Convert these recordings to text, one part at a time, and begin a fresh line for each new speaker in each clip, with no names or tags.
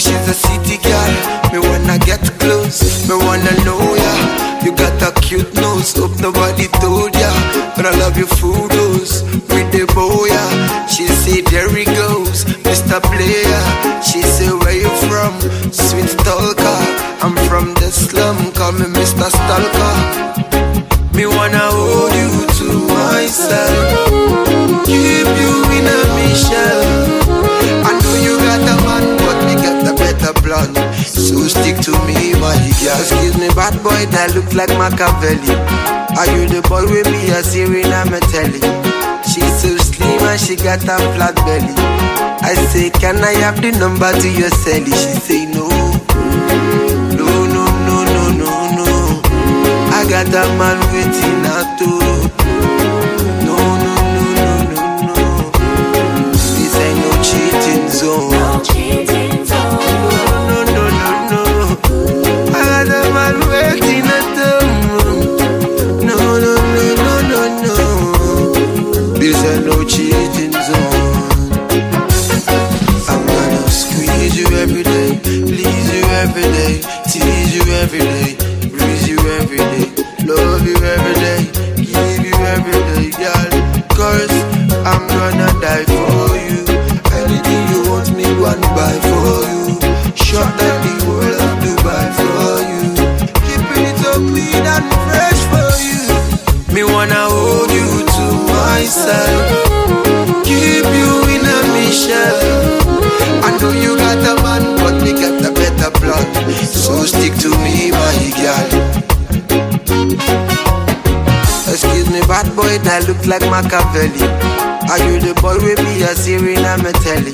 She's a city girl. Me wanna get close, me wanna know ya. You got a cute nose, hope nobody told ya. But I love your photos bad boy that look like Machiavelli. Are you the boy with me a Serena Metelli? She's so slim and she got a flat belly. I say, can I have the number to your celly? She say no, no, no, no, no, no, no. I got a man waiting at door. Every day, tease you every day, breeze you every day, love you every day, give you every day, girl. Cause I'm gonna die for you. Anything you want me, one buy for you. Shut down the world of Dubai for you. Keeping it so clean and fresh for you. Me wanna hold you to myself. Look like Machiavelli. Are you the boy with me a Serena Metelli?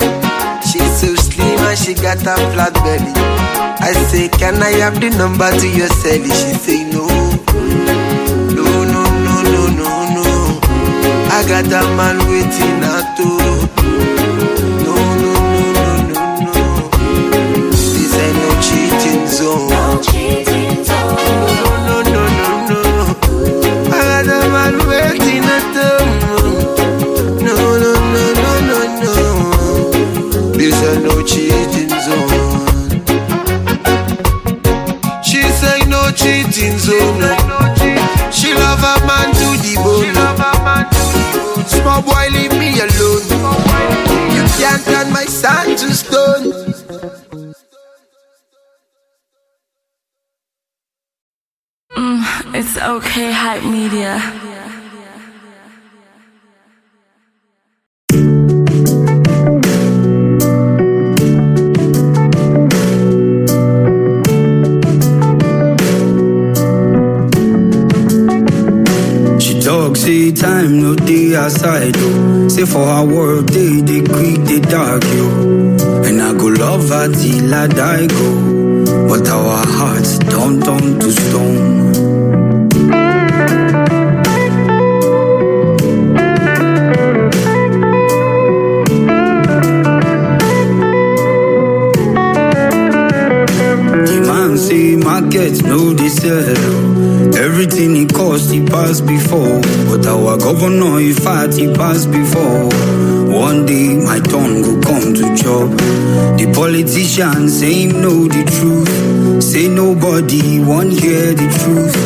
She's so slim and she got a flat belly. I say, can I have the number to your celly? She say no, no, no, no, no, no. I got a man waiting at door. No, no, no, no, no, no. This ain't no cheating zone. Ain't no cheating zone. She say no cheating zone. No, She love a man to the bone. Small boy, leave me alone. You can't turn my son to stone.
Mm, it's okay, hype media.
Time no day outside, oh. Say for our world, day, they quick, they dark, yo. And I go love her till I die, go. But our hearts don't turn to stone. Market no dey sell. Everything he cost he passed before, but our governor he fat he pass before. One day my turn will come to chop. The politician say know the truth. Say nobody won't hear the truth.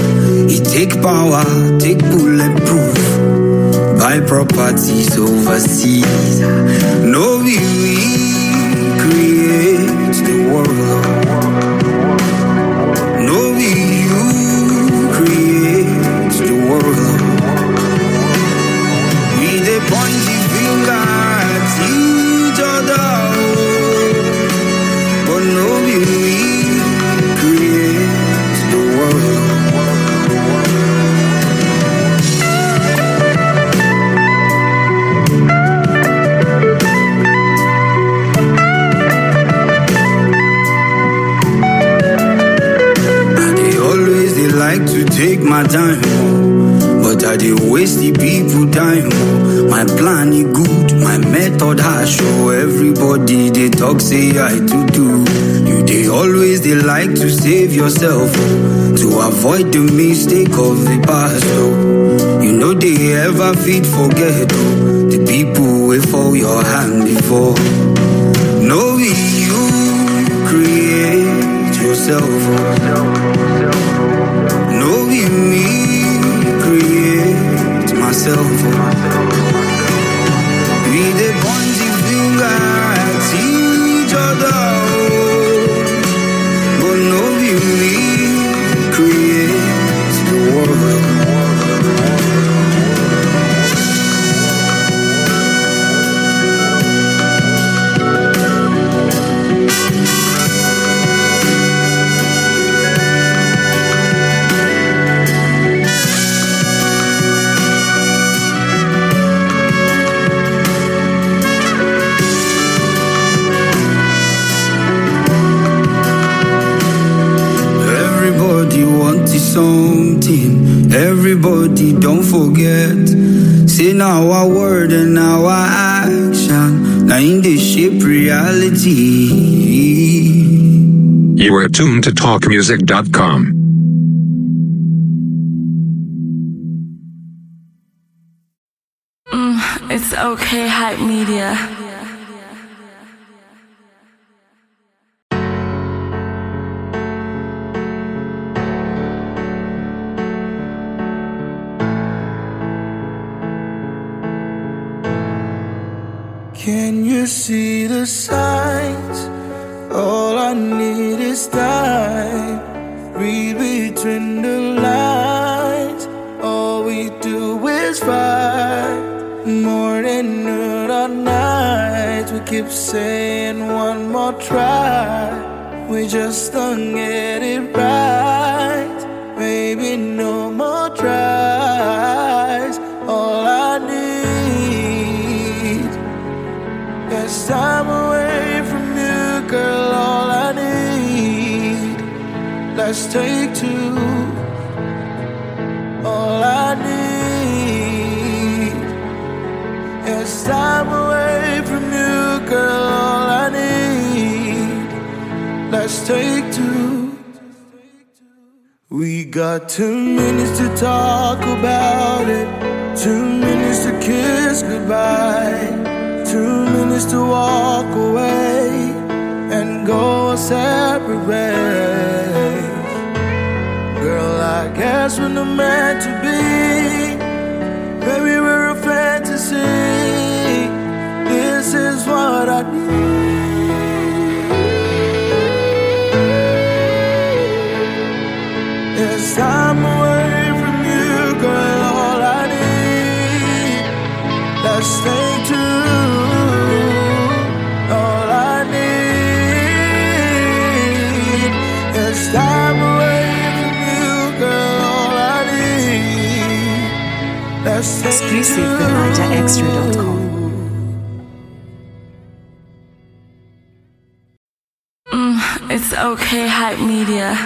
He take power, take bulletproof. Buy properties overseas. No we my time, oh. but I dey waste the people time. oh. My plan is good, my method harsh, oh. Everybody they talk say I too do. You dey always dey like to save yourself, oh. to avoid the mistake of the past. Oh. You know they ever fit forget oh. the people wey fall your hand before. No you myself. No, oh. We
tuned to talkmusic.com.
Mm, it's okay, hype media.
Can you see the signs? All I need is time. Read between the lines. All we do is fight. Morning, noon, or night. We keep saying one more try. We just don't get it right. Let's take two. All I need. Yes, time away from you, girl. All I need. Let's take two. We got two minutes to talk about it. Two minutes to kiss goodbye. Two minutes to walk away and go separate guess we're not meant to be. Maybe we're a fantasy. This is what I need.
NigerExtra.com.
Mm, it's okay, hype media.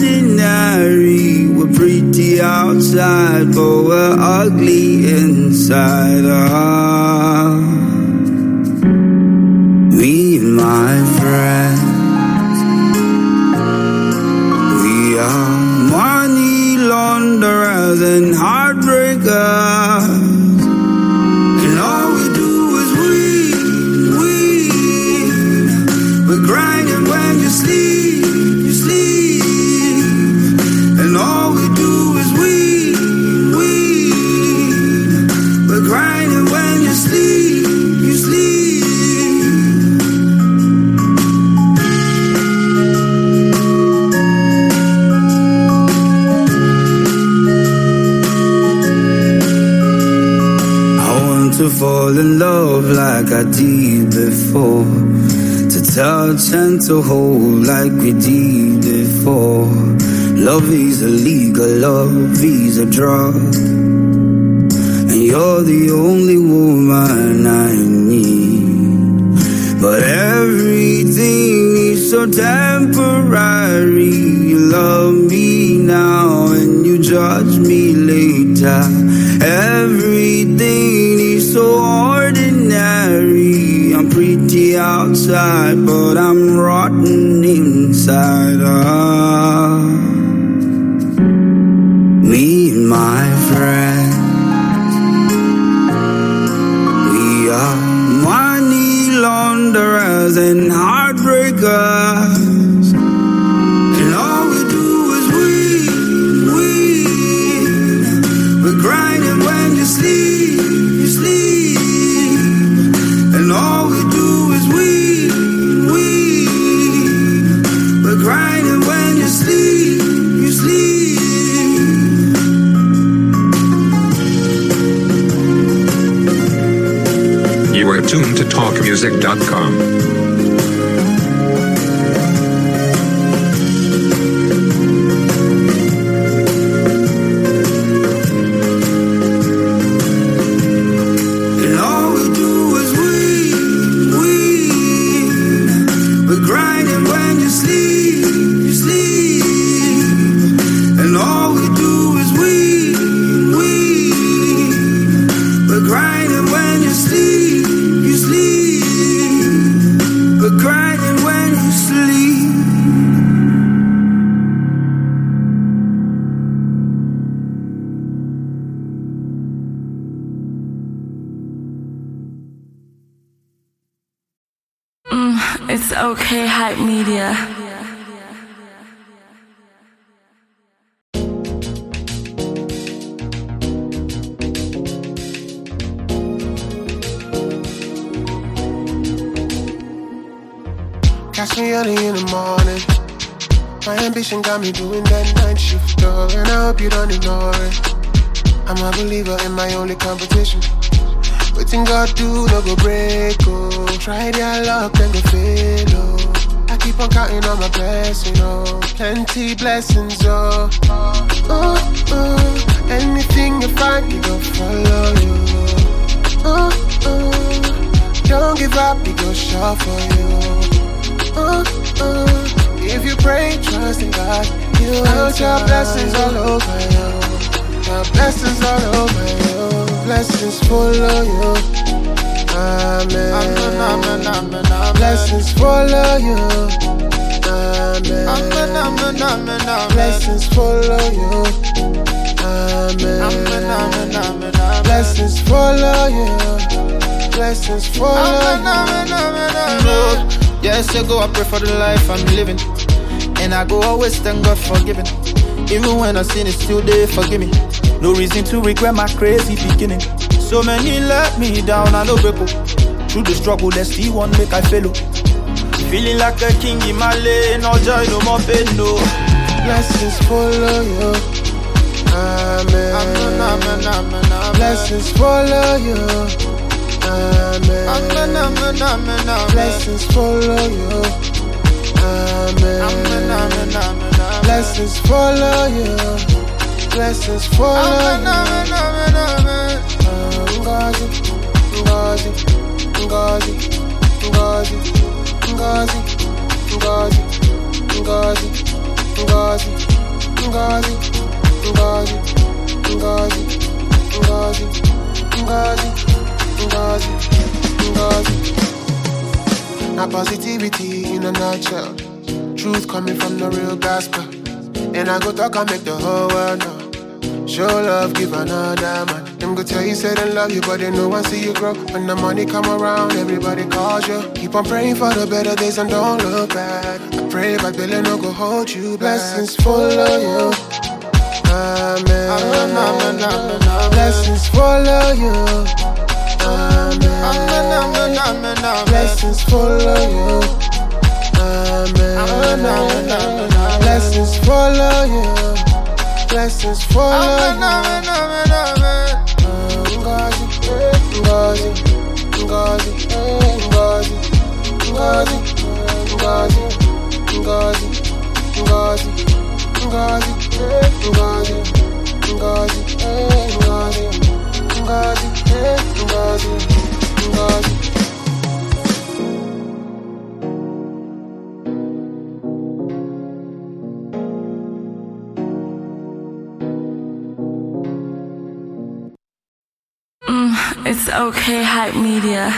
Ordinary. We're pretty outside, but we're ugly inside. Ah, me and my friends, fall in love like I did before. To touch and to hold like we did before. Love is illegal, love is a drug. And you're the only woman I need. But everything is so temporary. You love me now and you judge me later. Everything so ordinary. I'm pretty outside, but I'm rotten inside. Ah. Me and my friend, radio.com.
It's okay, hype media.
Catch me early in the morning. My ambition got me doing that night shift, though, and I hope you don't ignore it. I'm a believer in my only competition. Waiting God do, no go break, oh. Try their luck, then go fail, oh. I keep on counting on my blessings, oh. Plenty blessings, oh. Oh, oh. Anything you find, you go follow you. Oh, oh. Don't give up, it go short for you. Uh, uh. If you pray, trust in God, you count your blessings all over you. Your blessings all over you. Blessings follow you. Amen. Amen. Amen. Amen. Blessings follow you. Amen. Amen. Amen. Amen. Amen. Blessings follow you. Amen. Amen. Amen. Amen. Amen. Blessings follow you. Blessings follow you. Amen. Amen. Amen.
No. Yes, I go, I pray for the life I'm living. And I go always thank God for giving. Even when I sin, it's still there, forgive me. No reason to regret my crazy beginning. So many let me down, I no break up. Through the struggle, there's still one make I fail. oh. Feeling like a king in my lane, no joy, no more pain, no.
Blessings follow you. Amen.
Amen, amen, amen, amen.
Blessings follow you. Amen.
Amen, amen, amen, amen.
Blessings follow you. Amen.
Amen, amen, amen, amen.
Blessings follow you. Blessings
Amen, amen, amen, amen.
Ngozi. Now positivity in a nutshell. Truth coming from the real gospel. And I go talk and make the whole world know. Show love, give another man. Them go tell you say they love you, but they no one see you grow. When the money come around, everybody calls you. Keep on praying for the better days and don't look back. I pray, but Billy no go hold you back. Blessings follow you. Amen.
Amen, amen, amen, amen.
Blessings follow you. Amen.
Amen, amen, amen, amen.
Blessings follow you. Amen.
Amen, amen, amen, amen.
Blessings follow you blessings
for
you.
Amen, amen, amen, amen.
Ngozi, Ngozi,
Ngozi,
Ngozi, Ngozi, Ngozi, Ngozi, Ngozi, Ngozi, Ngozi, Ngozi, Ngozi, Ngozi, Ngozi, Ngozi.
Okay, hype media.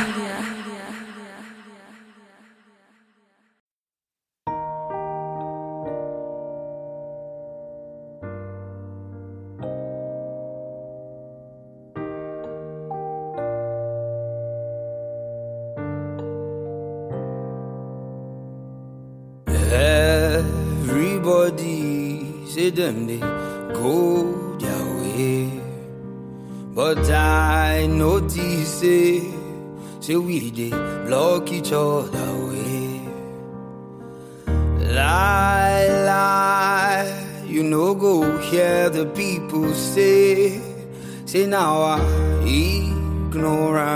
Everybody say them they go but I notice say say we they block each other way. Lie, lie, you know go hear the people say say now I ignorance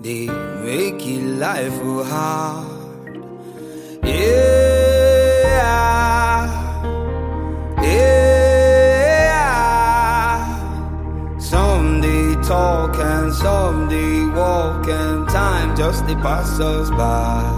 they make it life hard. Yeah, talk some they walk, and time just they pass us by.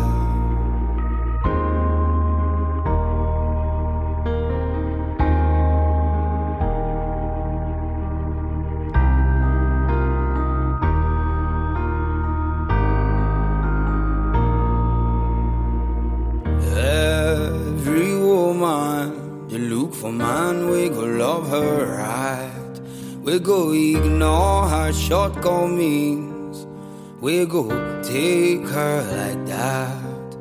We go ignore her shortcomings. We go take her like that.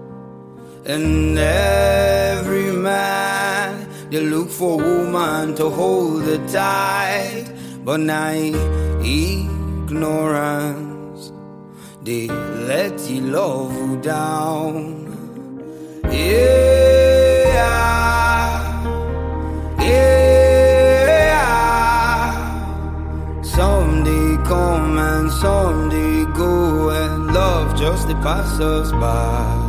And every man, they look for woman to hold it tight. But now ignorance, they let you love you down. Yeah. Come and some they go, and love just they pass us by.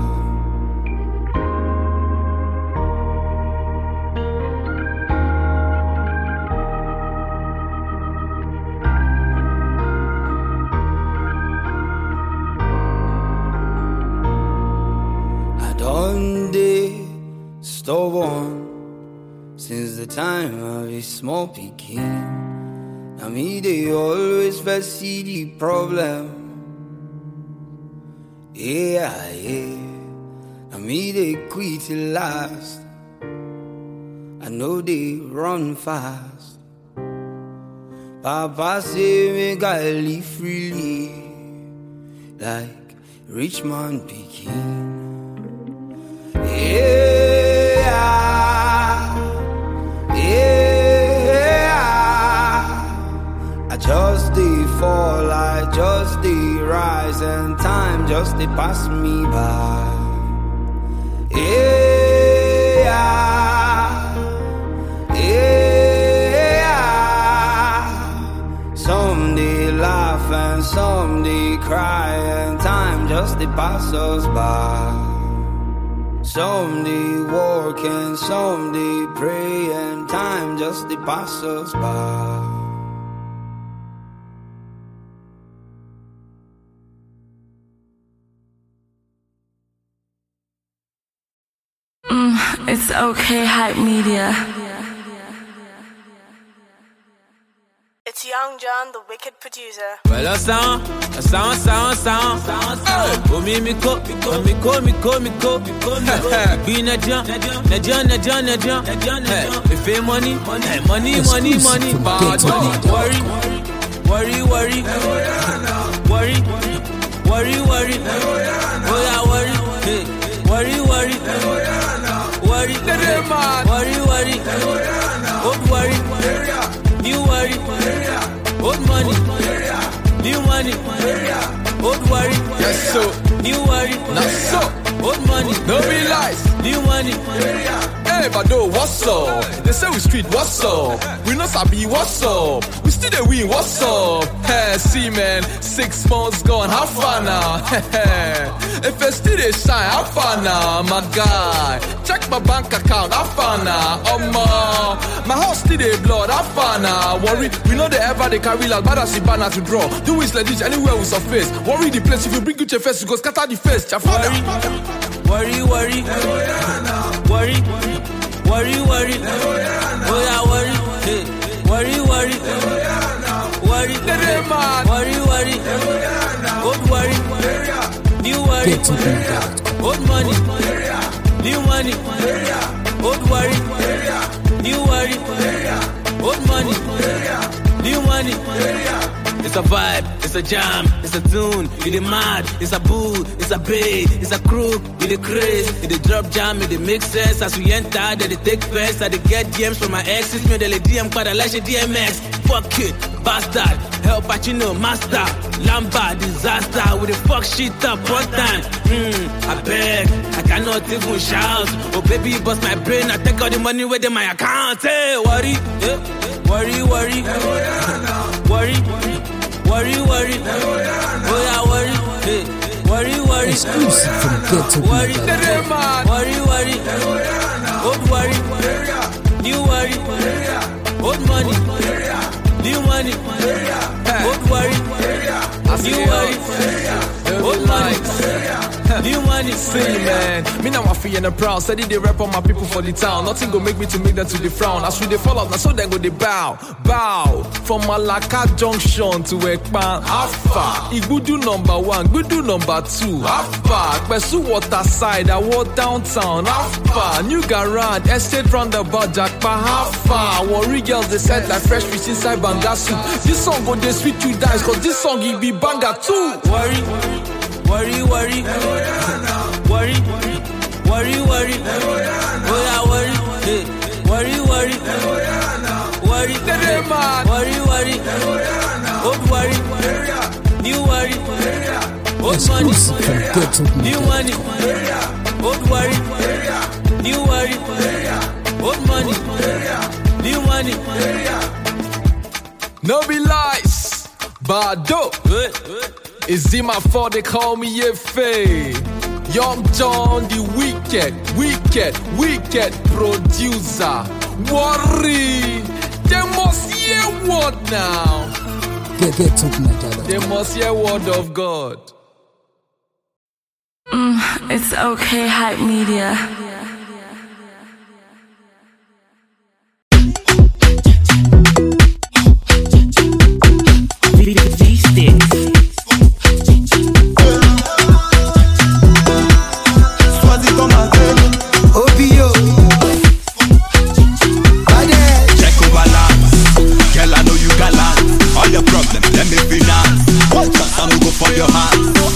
Time of a small picking. Me they always first see the problem. Yeah, yeah. Now me they quit it last. I know they run fast. Papa say me gotta live freely, like rich man picking. Yeah, fall, I just did rise, and time just did pass me by. Yeah, yeah. Some they laugh and some they cry, and time just did pass us by. Some they work and some they pray, and time just they pass us by.
It's okay, hype media.
It's Young Jonn, the wicked producer.
Well, a sound, a sound, sound, sound, sound. Oh, me, me, ko, me, ko, me, ko, me, ko, me, ko, me, ko, me, ko. Be na jam, na jam, na jam, na jam, na jam. Hey, if it money, money, money, money, money. Bad money. Worry, worry, worry, worry, worry, worry. Money, old worry.
Yes, so.
New worry,
Now so.
old money,
No be lies.
new money.
Hey, Bado, what's up? They say we street, what's up? We not sabi, what's up? We still the win, what's up? Hey, see, man, six months gone, how far now? if I still they shine, how far now, my guy? Check my bank account, far now? Um, uh, my house still they blood, far now? Worry, we know they ever they carry like bad as banner to draw. Do it like this anywhere we surface. Worry the place, if you bring good your face, you go scatter the face. Jafada.
Worry, worry, worry, worry, worry. Oh yeah, worry, hey, worry, worry, worry, worry, worry, worry, new worry, old money, new money, old worry, new worry, old money, new money. It's a vibe, it's a jam, it's a tune, it a mad, it's a boo, it's a bait, it's a crook, it a craze, it a drop jam, it a make sense as we enter, that they take first, I they get DMs from my exes, me they DM quite a like DMX, fuck it, bastard, Al Pacino, master, Lamba, disaster, with the fuck shit up one time, hmm, I beg, I cannot even shout, oh baby, bust my brain, I take all the money within my account, hey, worry, eh, worry, worry, worry, worry, worry, oh yeah, worry, hey, worry, worry,
Exclusive from Ghetto
worry, worry, worry, old worry, you were money.
See man, me now I feel and proud. Steady they rap on my people for the town. Nothing go make me to make them to the frown. As we they fall out, now so then go they bow, bow. From Malaka Junction to Ekpan, Alpha. Igudu number one, Gudu number two, Alpha. Pesu water side, I walk downtown, Alpha. New garage, estate roundabout, Jakpa, Alpha. Worry girls they set like fresh fish inside Bangasu. This song go they sweet you guys, cause this song it be banger too.
worry, worry, worry, worry, worry, worry, oh yeah, worry, hey, worry, worry, worry, hey, worry, worry, old worry, new worry, old money,
Exclusive from Ghetto
new money, old worry, new worry, old money, new money.
No be lies, Bado. Is it my fault they call me Yefe? Young Jonn, the wicked, wicked, wicked producer. Worry, they must hear word now.
Get, get top Nigeria.
They must hear word of God.
Mm, it's okay, hype media.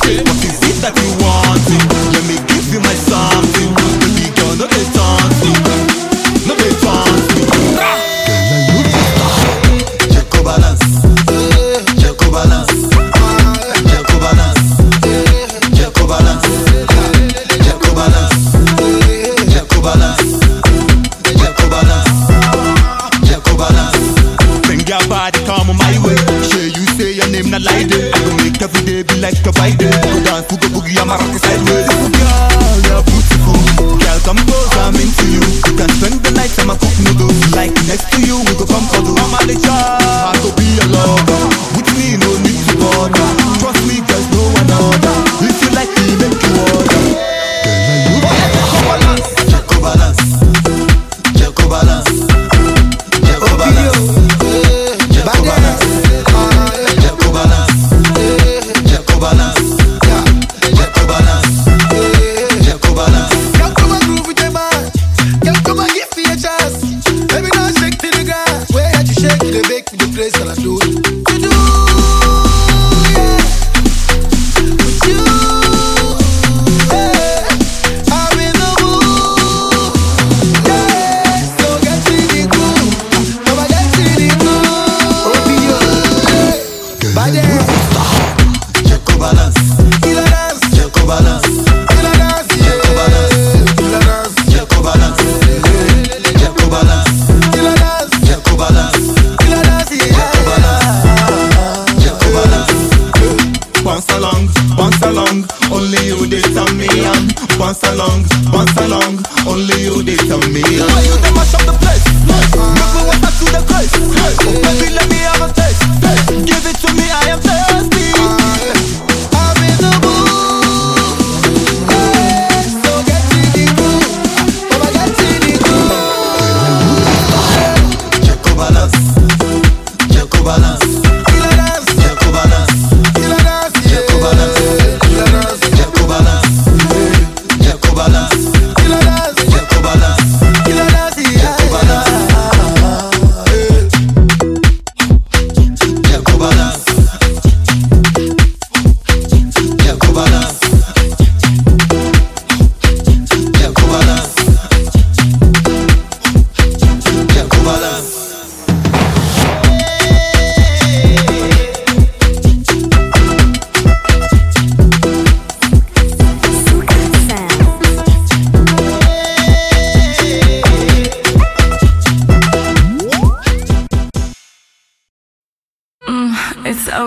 você. Visita que
o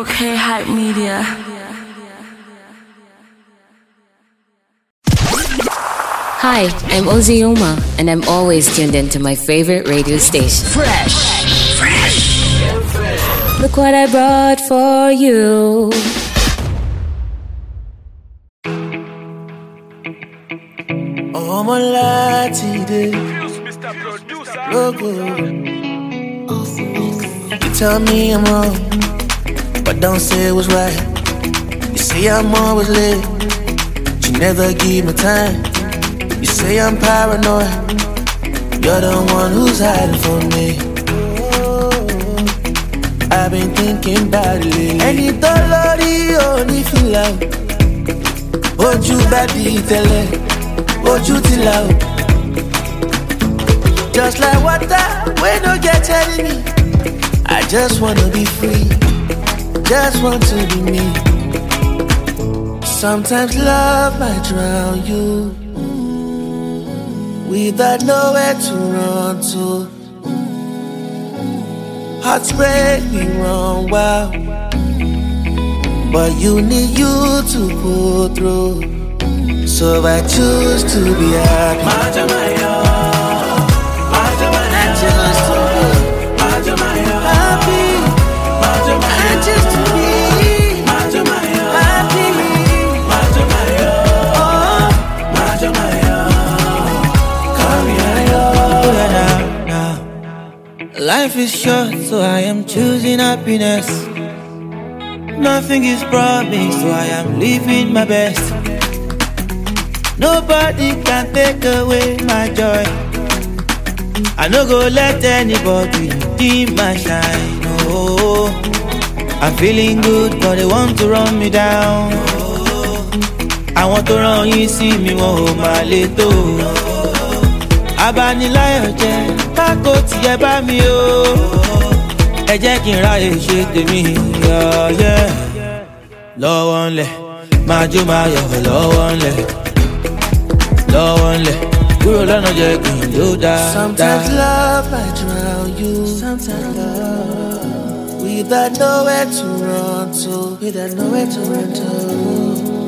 okay, hype media.
Hi, I'm Ozioma, and I'm always tuned into my favorite radio station. Fresh. Fresh. Look what I brought for you.
ọmọ láti dé lógo. You tell me I'm wrong, don't say was right. You say I'm always late, but you never give me time. You say I'm paranoid, you're the one who's hiding from me. Oh, I've been thinking about it lately. Ẹni tó lórí òní fìlà o, ojú bá di tẹ́lẹ̀, ojú ti là o. Just like water, we no get enemy. I just wanna be free, just want to be me. Sometimes love might drown you without nowhere to run to. Hearts break me wrong, wow. But you need you to pull through. So I choose to be happy. Life is short, so I am choosing happiness. Nothing is promised, so I am living my best. Nobody can take away my joy. I no go let anybody dim my shine. Oh, I'm feeling good, but they want to run me down. Àwọn tó rán yín sí mi wọn ò máa lè tó. Abániláyọ̀ pákó tiẹ̀ bá mi o. Ẹ jẹ́ kí n ráyè ṣe tèmi. Lọ́wọ́ ńlẹ̀, máa jó máa yọ̀ lọ́wọ́ ńlẹ̀. Lọ́wọ́ ńlẹ̀, kúrò lọ́nà jẹ́ kí n ló dáadáa. Sometimes love might drown you. Sometimes love. Without nowhere to run to. Without nowhere to run to.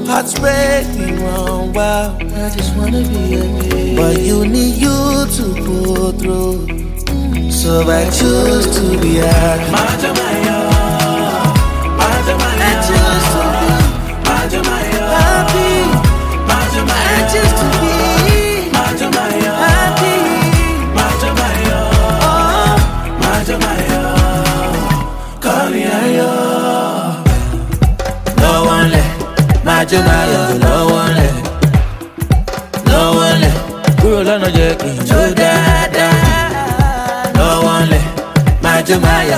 Hearts me wrong, oh, wow. I just wanna be a baby. But you need you to pull through. So I choose to be happy. Máa